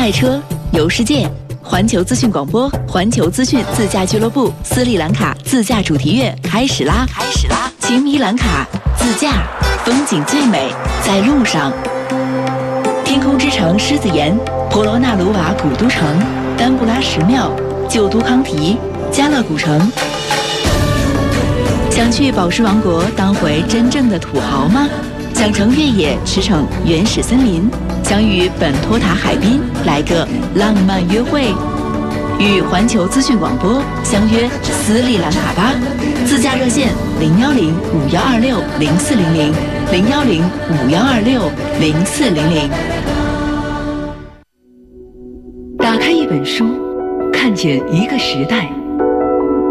赛车游世界，环球资讯广播，环球资讯自驾俱乐部斯里兰卡自驾主题乐开始啦！开始啦！情迷兰卡自驾，风景最美在路上。天空之城狮子岩，婆罗纳鲁瓦古都城，丹布拉石庙，旧都康提，加勒古城。想去宝石王国当回真正的土豪吗？想乘越野驰骋原始森林？想与本托塔海滨来个浪漫约会？与环球资讯广播相约斯里兰卡吧！自驾热线零幺零五幺二六零四零零零幺零五幺二六零四零零。打开一本书，看见一个时代；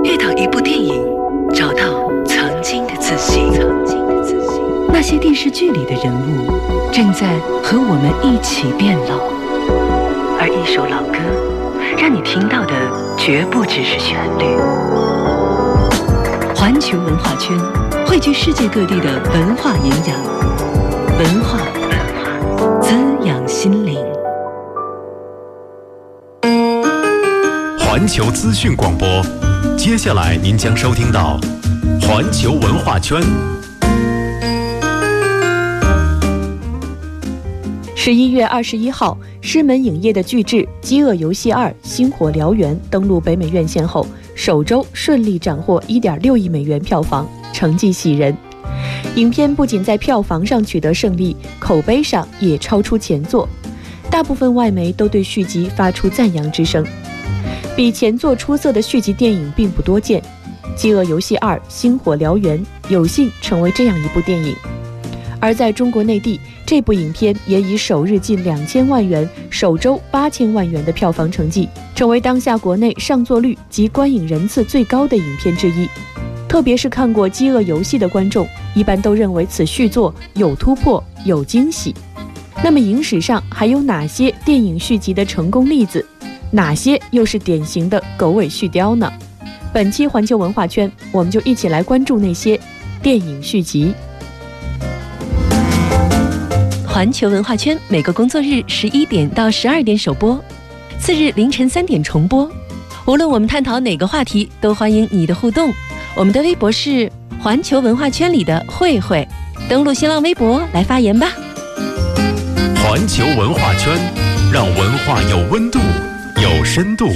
遇到一部电影，找到曾经的自己。那些电视剧里的人物，正在和我们一起变老。而一首老歌，让你听到的绝不只是旋律。环球文化圈汇聚世界各地的文化营养，文化滋养心灵。环球资讯广播，接下来您将收听到环球文化圈。十一月二十一号，狮门影业的巨制《饥饿游戏二：星火燎原》登陆北美院线后，首周顺利斩获一点六亿美元票房，成绩喜人。影片不仅在票房上取得胜利，口碑上也超出前作，大部分外媒都对续集发出赞扬之声。比前作出色的续集电影并不多见，《饥饿游戏二：星火燎原》有幸成为这样一部电影。而在中国内地，这部影片也以首日近两千万元、首周八千万元的票房成绩，成为当下国内上座率及观影人次最高的影片之一。特别是看过《饥饿游戏》的观众，一般都认为此续作有突破、有惊喜。那么，影史上还有哪些电影续集的成功例子？哪些又是典型的狗尾续貂呢？本期环球文化圈，我们就一起来关注那些电影续集。环球文化圈每个工作日十一点到十二点首播，次日凌晨三点重播。无论我们探讨哪个话题，都欢迎你的互动。我们的微博是环球文化圈里的慧慧，登录新浪微博来发言吧。环球文化圈，让文化有温度、有深度。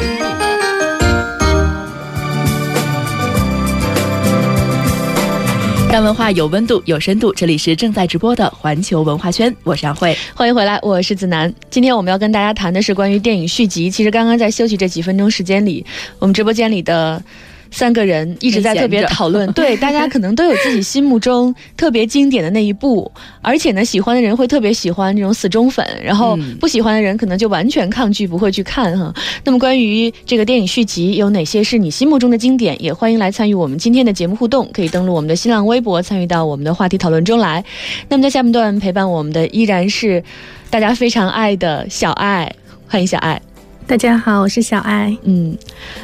让文化有温度、有深度。这里是正在直播的环球文化圈，我是杨慧，欢迎回来，我是子楠。今天我们要跟大家谈的是关于电影续集。其实刚刚在休息这几分钟时间里，我们直播间里的。三个人一直在特别讨论，对大家可能都有自己心目中 特别经典的那一部，而且呢，喜欢的人会特别喜欢这种死忠粉，然后不喜欢的人可能就完全抗拒，不会去看哈。那么关于这个电影续集有哪些是你心目中的经典，也欢迎来参与我们今天的节目互动，可以登录我们的新浪微博参与到我们的话题讨论中来。那么在下半段陪伴我们的依然是大家非常爱的小爱，欢迎小爱。大家好，我是小艾。嗯，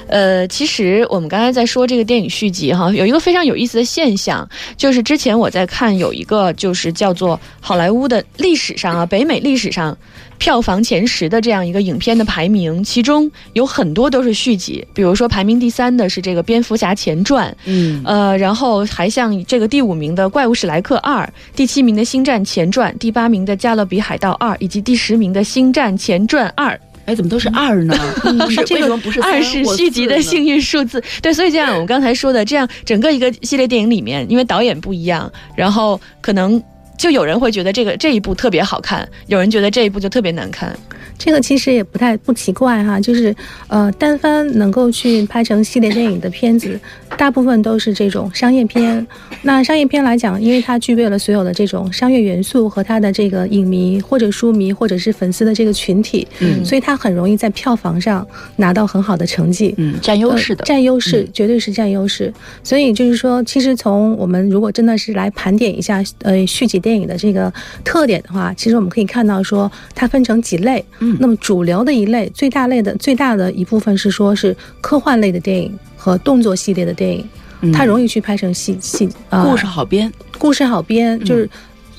呃，其实我们刚才在说这个电影续集哈，有一个非常有意思的现象，就是之前我在看有一个就是叫做好莱坞的历史上啊，北美历史上票房前十的这样一个影片的排名，其中有很多都是续集，比如说排名第三的是这个《蝙蝠侠前传》，嗯，呃，然后还像这个第五名的《怪物史莱克二》，第七名的《星战前传》，第八名的《加勒比海盗二》，以及第十名的《星战前传二》。哎，怎么都是二呢？不 是为什么不是二是续集的幸运数字？对，所以就像我们刚才说的，这样整个一个系列电影里面，因为导演不一样，然后可能就有人会觉得这个这一部特别好看，有人觉得这一部就特别难看。这个其实也不太不奇怪哈，就是呃，单方能够去拍成系列电影的片子，大部分都是这种商业片。那商业片来讲，因为它具备了所有的这种商业元素和它的这个影迷或者书迷或者是粉丝的这个群体，嗯，所以它很容易在票房上拿到很好的成绩，嗯，占优势的，占优势绝对是占优势。所以就是说，其实从我们如果真的是来盘点一下呃续集电影的这个特点的话，其实我们可以看到说它分成几类。嗯。那么主流的一类，最大类的最大的一部分是说是科幻类的电影和动作系列的电影，它容易去拍成戏戏，故事好编，故事好编，就是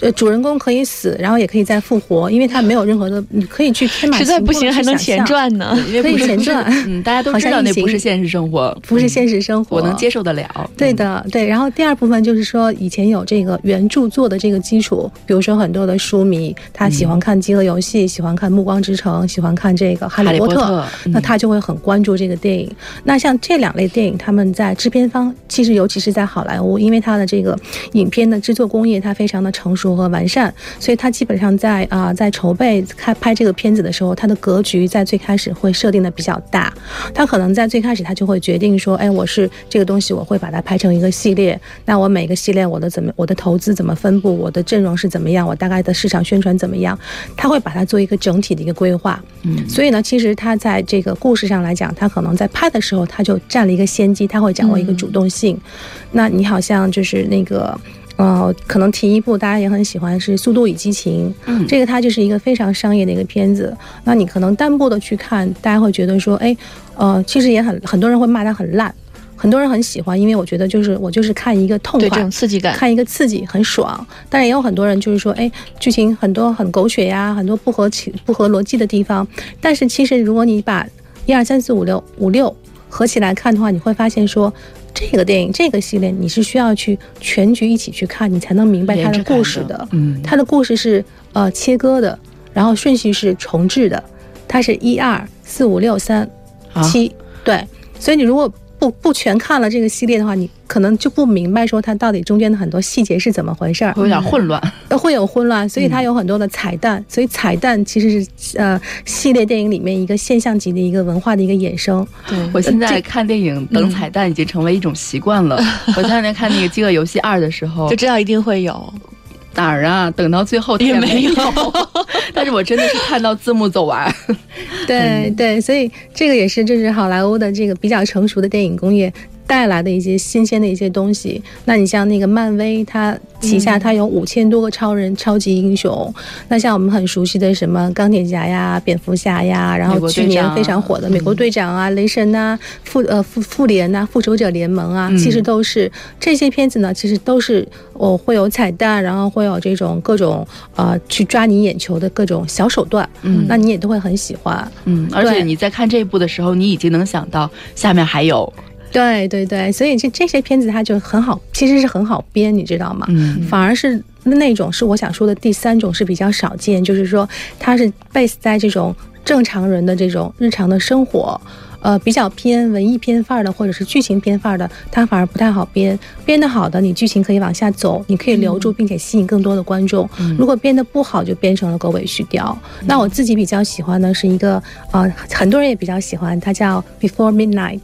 呃，主人公可以死，然后也可以再复活，因为他没有任何的，你可以去天马实在不行还能前传呢，可以前传。嗯，大家都知道那不是现实生活，不是现实生活，我能接受得了。对的，对。然后第二部分就是说，以前有这个原著作的这个基础，比如说很多的书迷他喜欢看《饥饿游戏》，喜欢看《暮光之城》，喜欢看这个《哈利波特》，那他就会很关注这个电影。那像这两类电影，他们在制片方，其实尤其是在好莱坞，因为它的这个影片的制作工业，它非常的成熟和完善。所以，他基本上在啊，在筹备开拍这个片子的时候，他的格局在最开始会设定的比较大。他可能在最开始，他就会决定说，哎，我是这个东西，我会把它拍成一个系列。那我每个系列，我的怎么，我的投资怎么分布，我的阵容是怎么样，我大概的市场宣传怎么样，他会把它做一个整体的一个规划。嗯，所以呢，其实他在这个故事上来讲，他可能在拍的时候，他就占了一个先机，他会掌握一个主动性。那你好像就是那个。呃，可能提一部大家也很喜欢是《速度与激情》，嗯，这个它就是一个非常商业的一个片子。那你可能单部的去看，大家会觉得说，哎，呃，其实也很很多人会骂它很烂，很多人很喜欢，因为我觉得就是我就是看一个痛快、这种刺激感，看一个刺激很爽。但是也有很多人就是说，哎，剧情很多很狗血呀，很多不合情不合逻辑的地方。但是其实如果你把一二三四五六五六合起来看的话，你会发现说。这个电影这个系列，你是需要去全局一起去看，你才能明白它的故事的。嗯，它的故事是呃切割的，然后顺序是重置的，它是一二四五六三七，对，所以你如果。不不全看了这个系列的话，你可能就不明白说它到底中间的很多细节是怎么回事儿，会有点混乱，会有混乱，所以它有很多的彩蛋，所以彩蛋其实是呃系列电影里面一个现象级的一个文化的一个衍生。对我现在看电影等彩蛋已经成为一种习惯了。我前两天看那个《饥饿游戏二》的时候，就知道一定会有。哪儿啊？等到最后也没有，但是我真的是看到字幕走完。对对，所以这个也是，就是好莱坞的这个比较成熟的电影工业。带来的一些新鲜的一些东西，那你像那个漫威，它旗下它有五千多个超人、超级英雄。那像我们很熟悉的什么钢铁侠呀、蝙蝠侠呀，然后去年非常火的美国队长啊、雷神呐、复呃复复联呐、复仇者联盟啊，其实都是这些片子呢，其实都是我会有彩蛋，然后会有这种各种呃去抓你眼球的各种小手段，嗯，那你也都会很喜欢，嗯，而且你在看这一部的时候，你已经能想到下面还有。对对对，所以这这些片子它就很好，其实是很好编，你知道吗？嗯，反而是那种是我想说的第三种是比较少见，就是说它是 base 在这种正常人的这种日常的生活，呃，比较偏文艺片范儿的或者是剧情片范儿的，它反而不太好编。编得好的，你剧情可以往下走，你可以留住并且吸引更多的观众。如果编得不好，就编成了狗尾续貂。那我自己比较喜欢的是一个，呃，很多人也比较喜欢，它叫 Before Midnight。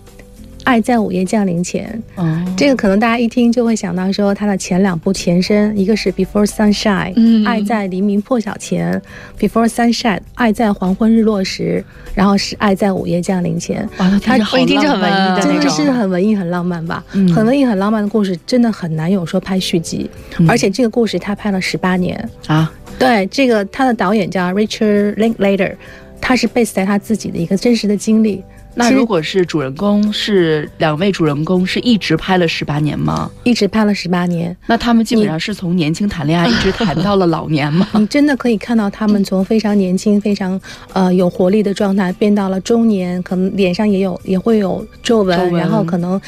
爱在午夜降临前，哦，这个可能大家一听就会想到说，它的前两部前身，一个是 Before Sunshine，嗯，爱在黎明破晓前；Before Sunshine，爱在黄昏日落时，然后是爱在午夜降临前。哇，它一听就很文艺的真的是很文艺、很浪漫吧？很文艺、很浪漫的故事，真的很难有说拍续集。而且这个故事他拍了十八年啊！对，这个他的导演叫 Richard Linklater，他是 base 在他自己的一个真实的经历。那如果是主人公是两位主人公是一直拍了十八年吗？一直拍了十八年。那他们基本上是从年轻谈恋爱一直谈到了老年吗？你真的可以看到他们从非常年轻、非常呃有活力的状态变到了中年，可能脸上也有也会有皱纹，然后可能。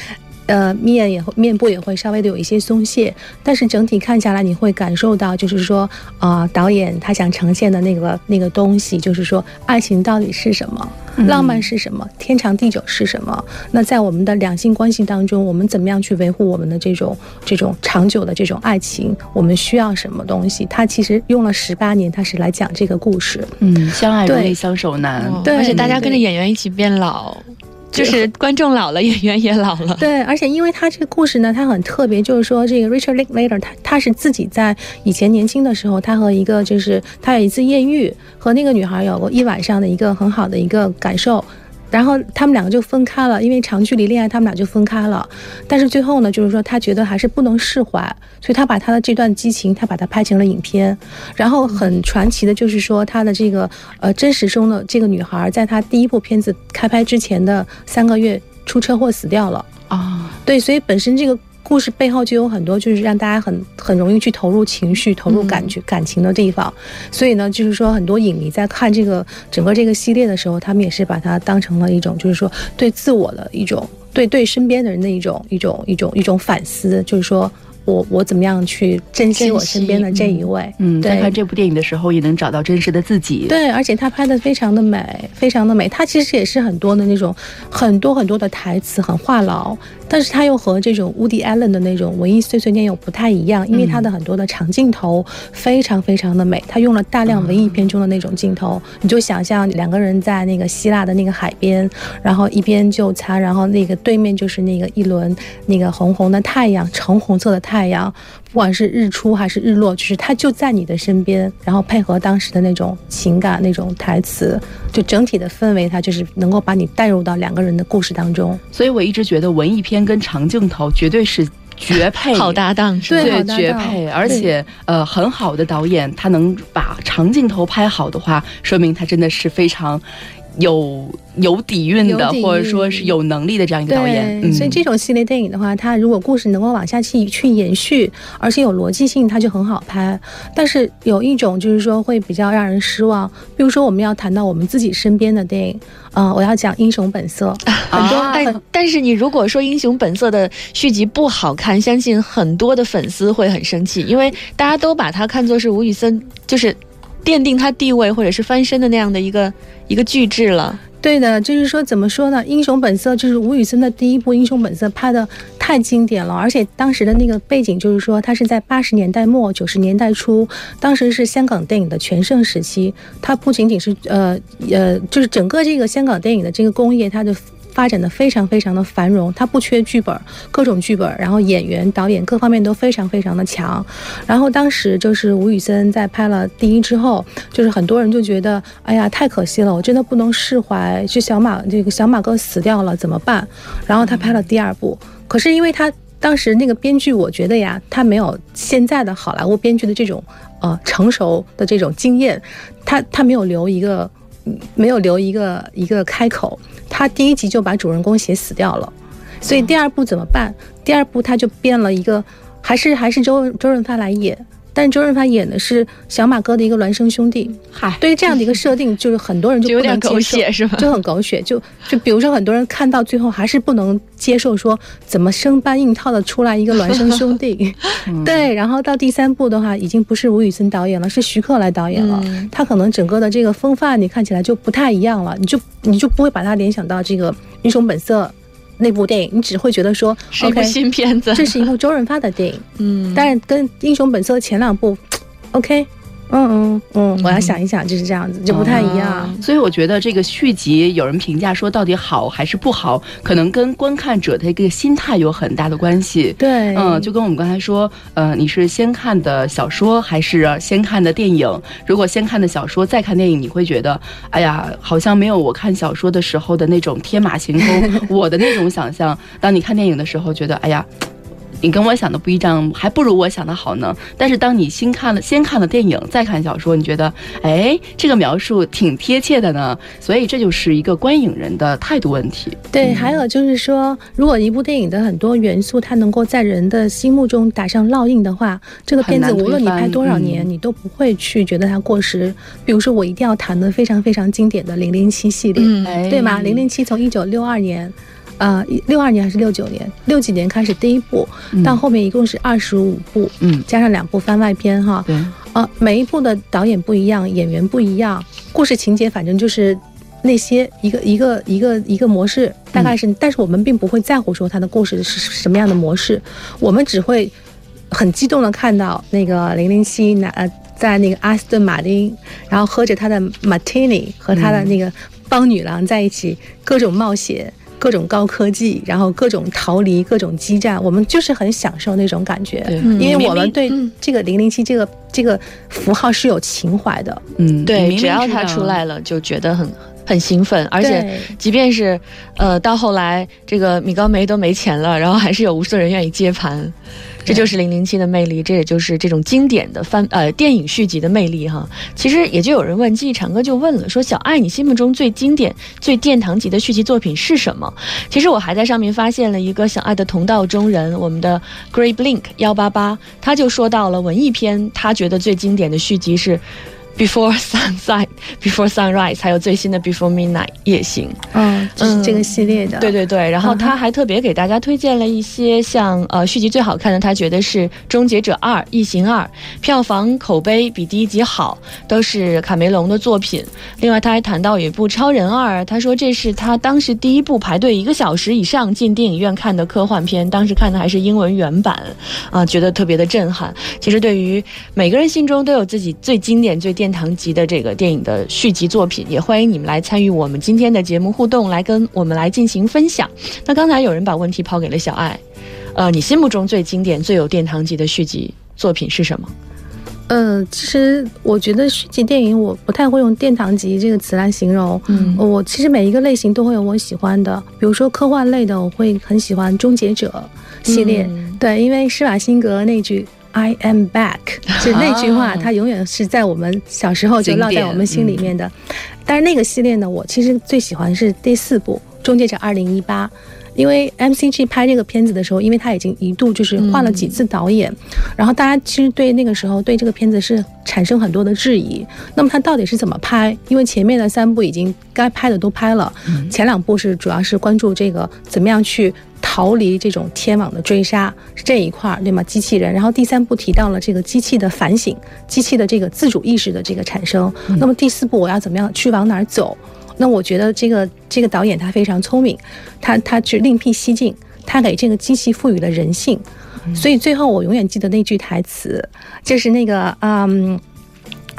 呃，面也会面部也会稍微的有一些松懈，但是整体看下来，你会感受到，就是说，啊，导演他想呈现的那个那个东西，就是说，爱情到底是什么，浪漫是什么，天长地久是什么？那在我们的两性关系当中，我们怎么样去维护我们的这种这种长久的这种爱情？我们需要什么东西？他其实用了十八年，他是来讲这个故事。嗯，相爱容易相守难，对，而且大家跟着演员一起变老。就是观众老了，演员也老了。对，而且因为他这个故事呢，他很特别，就是说这个 Richard Linklater，他他是自己在以前年轻的时候，他和一个就是他有一次艳遇，和那个女孩有过一晚上的一个很好的一个感受。然后他们两个就分开了，因为长距离恋爱，他们俩就分开了。但是最后呢，就是说他觉得还是不能释怀，所以他把他的这段激情，他把它拍成了影片。然后很传奇的就是说，他的这个呃真实中的这个女孩，在他第一部片子开拍之前的三个月出车祸死掉了啊。对，所以本身这个。故事背后就有很多就是让大家很很容易去投入情绪、投入感觉、感情的地方。所以呢，就是说很多影迷在看这个整个这个系列的时候，他们也是把它当成了一种就是说对自我的一种对对身边的人的一种一种一种一种反思，就是说。我我怎么样去珍惜我身边的这一位？嗯，在对看这部电影的时候，也能找到真实的自己。对，而且他拍的非常的美，非常的美。他其实也是很多的那种很多很多的台词，很话痨，但是他又和这种 Woody Allen 的那种文艺碎碎念又不太一样，因为他的很多的长镜头非常非常的美，他用了大量文艺片中的那种镜头，你就想象两个人在那个希腊的那个海边，然后一边就餐，然后那个对面就是那个一轮那个红红的太阳，橙红色的太阳，不管是日出还是日落，就是它就在你的身边，然后配合当时的那种情感、那种台词，就整体的氛围，它就是能够把你带入到两个人的故事当中。所以我一直觉得文艺片跟长镜头绝对是绝配，好搭档是吧？对绝配，而且呃，很好的导演，他能把长镜头拍好的话，说明他真的是非常有有底蕴的，底蕴或者说是有能力的这样一个导演。嗯，所以这种系列电影的话，它如果故事能够往下去去延续，而且有逻辑性，它就很好拍。但是有一种就是说会比较让人失望，比如说我们要谈到我们自己身边的电影，嗯、我要讲《英雄本色》，很多、啊哎，但是你如果说《英雄本色》的续集不好看，相信很多的粉丝会很生气，因为大家都把它看作是吴宇森就是奠定他地位或者是翻身的那样的一个一个巨制了。对的，就是说怎么说呢？《英雄本色》就是吴宇森的第一部《英雄本色》，拍的太经典了，而且当时的那个背景就是说，他是在八十年代末九十年代初，当时是香港电影的全盛时期。它不仅仅是呃呃，就是整个这个香港电影的这个工业，它的。发展的非常非常的繁荣，它不缺剧本，各种剧本，然后演员、导演各方面都非常非常的强。然后当时就是吴宇森在拍了第一之后，就是很多人就觉得，哎呀，太可惜了，我真的不能释怀，是小马这个小马哥死掉了怎么办？然后他拍了第二部，可是因为他当时那个编剧，我觉得呀，他没有现在的好莱坞编剧的这种呃成熟的这种经验，他他没有留一个没有留一个一个开口，他第一集就把主人公写死掉了，所以第二部怎么办？第二部他就变了一个，还是还是周周润发来演。但周润发演的是小马哥的一个孪生兄弟，嗨，对于这样的一个设定，就是很多人就就有点不能接受狗血是吧？就很狗血，就就比如说很多人看到最后还是不能接受，说怎么生搬硬套的出来一个孪生兄弟，对，然后到第三部的话，已经不是吴宇森导演了，是徐克来导演了，嗯。他可能整个的这个风范你看起来就不太一样了，你就你就不会把他联想到这个《英雄本色》那部电影，你只会觉得说是一部新片子，这是一部周润发的电影，嗯，但是跟《英雄本色》前两部，OK，嗯嗯嗯，我要想一想，就是这样子，就不太一样。所以我觉得这个续集有人评价说到底好还是不好，可能跟观看者的一个心态有很大的关系。对，嗯，就跟我们刚才说，呃，你是先看的小说还是先看的电影？如果先看的小说再看电影，你会觉得，哎呀，好像没有我看小说的时候的那种天马行空，我的那种想象。当你看电影的时候，觉得，哎呀。你跟我想的不一样，还不如我想的好呢。但是当你新看了先看了电影，再看小说，你觉得，哎，这个描述挺贴切的呢。所以这就是一个观影人的态度问题。对，还有就是说，如果一部电影的很多元素它能够在人的心目中打上烙印的话，这个片子无论你拍多少年，嗯你都不会去觉得它过时。比如说，我一定要谈的非常非常经典的《零零七》系列，对吗？零零七从一九六二年。呃，六二年还是六九年？六几年开始第一部，嗯到后面一共是二十五部，嗯，加上两部番外篇哈。对，呃，每一部的导演不一样，演员不一样，故事情节反正就是那些一个一个一个一个模式，大概是，但是我们并不会在乎说它的故事是什么样的模式，我们只会很激动的看到那个零零七拿呃在那个阿斯顿马丁，然后喝着他的 martini 和他的那个帮女郎在一起，各种冒险。各种高科技，然后各种逃离，各种激战，我们就是很享受那种感觉。因为我们对嗯这个零零七这个这个符号是有情怀的。嗯，对，只要它出来了，就觉得很很兴奋，而且即便是呃到后来这个米高梅都没钱了，然后还是有无数人愿意接盘。这就是零零七的魅力，这也就是这种经典的翻呃电影续集的魅力哈。其实也就有人问，记忆长哥就问了，说小爱，你心目中最经典、最殿堂级的续集作品是什么？其实我还在上面发现了一个小爱的同道中人，我们的 Gray Blink 幺八八，他就说到了文艺片，他觉得最经典的续集是 Before Sunset、Before Sunrise，还有最新的 Before Midnight 夜行。嗯，就是这个系列的。对对对，然后他还特别给大家推荐了一些像呃续集最好看的，他觉得是《终结者二》《异形二》，票房口碑比第一集好，都是卡梅隆的作品。另外他还谈到有一部《超人二》，他说这是他当时第一部排队一个小时以上进电影院看的科幻片，当时看的还是英文原版，啊、觉得特别的震撼。其实对于每个人心中都有自己最经典、最殿堂级的这个电影的续集作品，也欢迎你们来参与我们今天的节目互动，来跟我们来进行分享。那刚才有人把问题抛给了小爱，呃，你心目中最经典、最有殿堂级的续集作品是什么？呃，其实我觉得续集电影我不太会用殿堂级这个词来形容。嗯我其实每一个类型都会有我喜欢的，比如说科幻类的，我会很喜欢《终结者》系列。嗯对，因为施瓦辛格那句 “I am back”，就那句话，啊它永远是在我们小时候就烙在我们心里面嗯的。但是那个系列呢，我其实最喜欢是第四部《终结者二零一八》。因为 MCG 拍这个片子的时候，因为他已经一度就是换了几次导演，然后大家其实对那个时候对这个片子是产生很多的质疑。那么他到底是怎么拍？因为前面的三部已经该拍的都拍了，前两部是主要是关注这个怎么样去逃离这种天网的追杀这一块儿，对吗？机器人。然后第三步提到了这个机器的反省，机器的这个自主意识的这个产生。那么第四步我要怎么样去往哪儿走？那我觉得这个这个导演他非常聪明，他他去另辟蹊径，他给这个机器赋予了人性。所以最后我永远记得那句台词，就是那个嗯，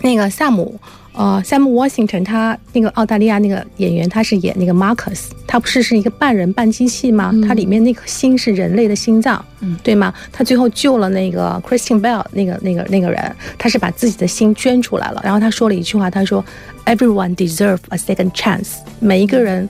那个萨姆。呃，Sam Washington 他那个澳大利亚那个演员，他是演那个 Marcus，他不是是一个半人半机器吗？他里面那颗心是人类的心脏，嗯对吗？他最后救了那个 Christian Bell 那个那个那个人，他是把自己的心捐出来了。然后他说了一句话，他说：“Everyone deserve a second chance。”每一个人。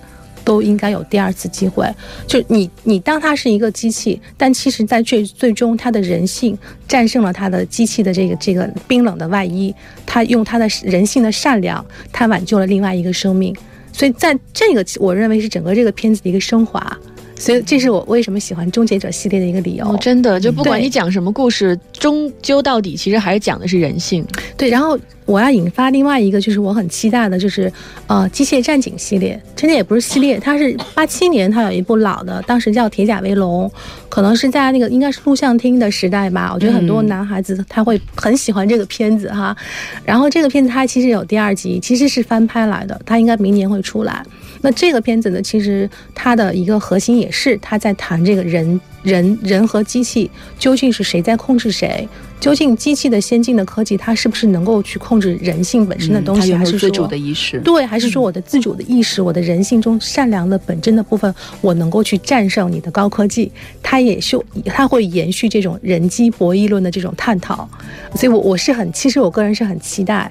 都应该有第二次机会。就你，你当它是一个机器，但其实在最最终，它的人性战胜了它的机器的这个这个冰冷的外衣。他用他的人性的善良，他挽救了另外一个生命。所以在这个，我认为是整个这个片子的一个升华。所以这是我为什么喜欢《终结者》系列的一个理由。哦，真的，就不管你讲什么故事，终究到底其实还是讲的是人性。对，然后我要引发另外一个，就是我很期待的，就是呃《机械战警》系列，真的也不是系列，它是八七年它有一部老的，当时叫《铁甲威龙》，可能是在那个应该是录像厅的时代吧。我觉得很多男孩子他会很喜欢这个片子哈。然后这个片子它其实有第二集，其实是翻拍来的，它应该明年会出来。那这个片子呢，其实它的一个核心也是他在谈这个人人人和机器究竟是谁在控制谁，究竟机器的先进的科技它是不是能够去控制人性本身的东西，嗯还是说没有自主的意识？对，还是说我的自主的意识，我的人性中善良的本真的部分，我能够去战胜你的高科技？它也是它会延续这种人机博弈论的这种探讨，所以我我是很，其实我个人是很期待。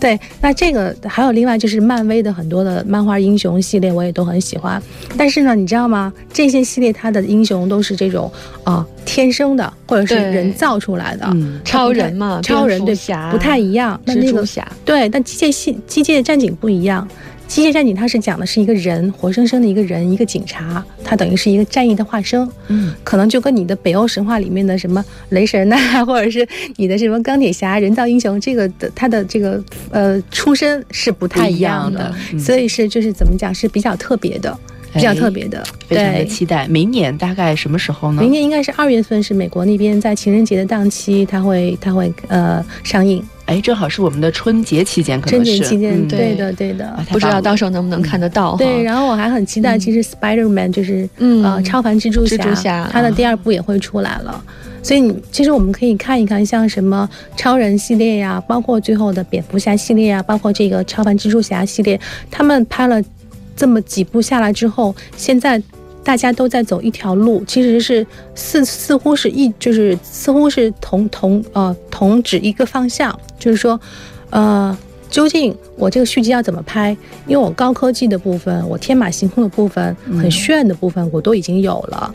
对，那这个还有另外就是漫威的很多的漫画英雄系列，我也都很喜欢。但是呢，你知道吗？这些系列它的英雄都是这种啊、天生的，或者是人造出来的。嗯，超人嘛，超人对侠不太一样。那那个侠，对，但机械系机械战警不一样。机械战警它是讲的是一个人，活生生的一个人，一个警察，他等于是一个战役的化身。嗯，可能就跟你的北欧神话里面的什么雷神呐、或者是你的什么钢铁侠、人造英雄，这个的他的这个呃出身是不太一样的，样的嗯。所以是就是怎么讲是比较特别的，比较特别的。非常的对，期待。明年大概什么时候呢？明年应该是二月份，是美国那边在情人节的档期，它会它会呃上映。哎，正好是我们的春节期间，可春能是节期间，嗯对的对的。啊不知道到时候能不能看得到哈。对，然后我还很期待，其实 Spider Man 就是嗯呃超凡蜘蛛侠，蜘蛛侠它的第二部也会出来了。所以你其实我们可以看一看，像什么超人系列呀，包括最后的蝙蝠侠系列呀，包括这个超凡蜘蛛侠系列，他们拍了这么几步下来之后，现在大家都在走一条路，其实是似似乎是一就是似乎是同同呃同指一个方向，就是说，呃。究竟我这个续集要怎么拍？因为我高科技的部分，我天马行空的部分，很炫的部分，我都已经有了。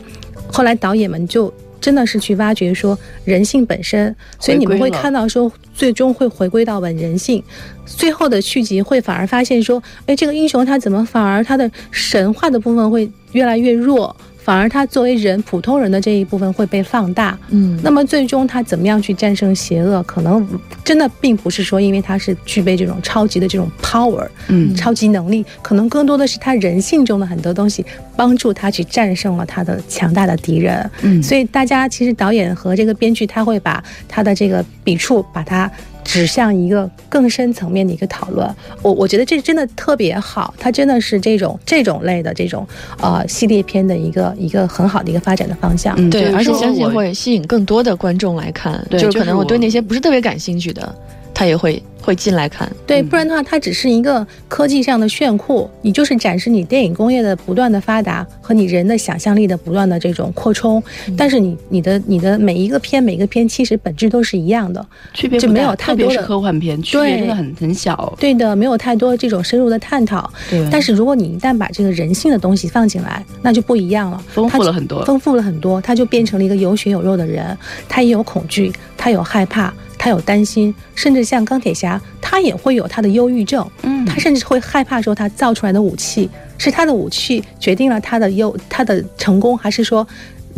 后来导演们就真的是去挖掘说人性本身，所以你们会看到说，最终会回归到本人性。最后的续集会反而发现说，哎，这个英雄他怎么反而他的神话的部分会越来越弱？反而他作为人普通人的这一部分会被放大，嗯，那么最终他怎么样去战胜邪恶？可能真的并不是说因为他是具备这种超级的这种 power，嗯，超级能力，可能更多的是他人性中的很多东西帮助他去战胜了他的强大的敌人，嗯所以大家其实导演和这个编剧他会把他的这个笔触把它。指向一个更深层面的一个讨论，我我觉得这真的特别好，它真的是这种这种类的这种呃系列片的一个一个很好的一个发展的方向。嗯对，而且相信会吸引更多的观众来看，对就是可能我对那些不是特别感兴趣的，他也会会进来看。对，嗯不然的话，它只是一个科技上的炫酷，你就是展示你电影工业的不断的发达和你人的想象力的不断的这种扩充。嗯但是你你的你的每一个片每一个片其实本质都是一样的，区别就没有太特别是多的科幻片，区别真的很很小。对的，没有太多这种深入的探讨。对但是如果你一旦把这个人性的东西放进来，那就不一样了，丰富了很多丰富了很多，他就变成了一个有血有肉的人，他也有恐惧，他有害怕，他有担心，甚至像钢铁侠，他也会有他的忧郁症，嗯。他甚至会害怕说他造出来的武器是他的武器决定了他的优他的成功，还是说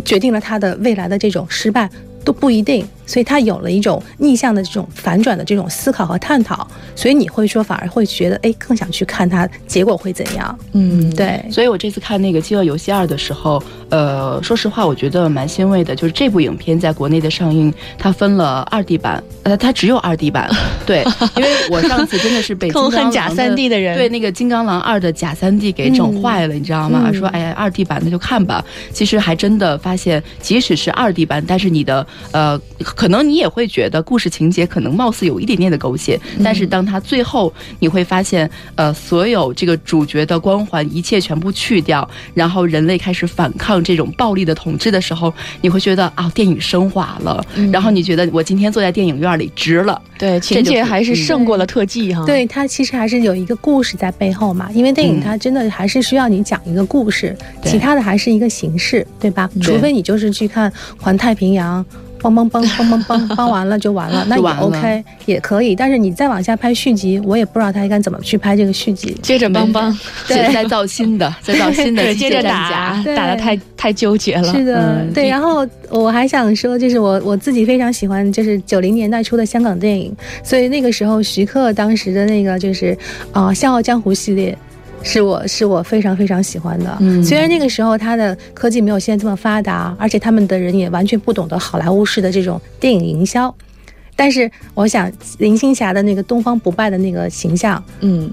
决定了他的未来的这种失败都不一定。所以他有了一种逆向的这种反转的这种思考和探讨，所以你会说反而会觉得哎更想去看它结果会怎样。嗯，对，所以我这次看那个《饥饿游戏二》的时候，呃，说实话，我觉得蛮欣慰的。就是这部影片在国内的上映，它分了二 D 版，呃，它只有二 D 版。对，因为我上次真的是被痛恨假三 D 的人对那个《金刚狼二》的假三 D 给整坏了，你知道吗？嗯说哎呀，二 D 版那就看吧。其实还真的发现，即使是二 D 版，但是你的呃，可能你也会觉得故事情节可能貌似有一点点的狗血，但是当它最后你会发现，呃，所有这个主角的光环，一切全部去掉，然后人类开始反抗这种暴力的统治的时候，你会觉得啊，电影升华了，然后你觉得我今天坐在电影院里值了。对，情节还是胜过了特技哈。对，它其实还是有一个故事在背后嘛，因为电影它真的还是需要你讲一个故事，对其他的还是一个形式，对吧？除非你就是去看《环太平洋》。梆梆梆梆梆梆梆完了就完了，那也就完 OK 也可以。但是你再往下拍续集，我也不知道他应该怎么去拍这个续集。接着帮帮，对再造新的，再造新的接着打打的太太纠结了。是的，对。然后我还想说，就是我我自己非常喜欢，就是九零年代初的香港电影，所以那个时候徐克当时的那个就是啊、笑傲江湖》系列。是我是我非常非常喜欢的，嗯虽然那个时候他的科技没有现在这么发达，而且他们的人也完全不懂得好莱坞式的这种电影营销，但是我想林青霞的那个东方不败的那个形象，嗯，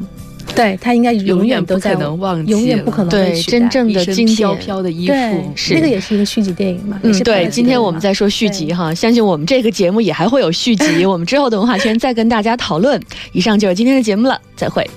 对他应该永永远都在可能忘记永远不可能被对，真正的一身经飘典。飘的衣服，，是那个也是一个续集电影嘛，嗯，对，今天我们在说续集哈，相信我们这个节目也还会有续集，我们之后的文化圈再跟大家讨论。以上就是今天的节目了，再会。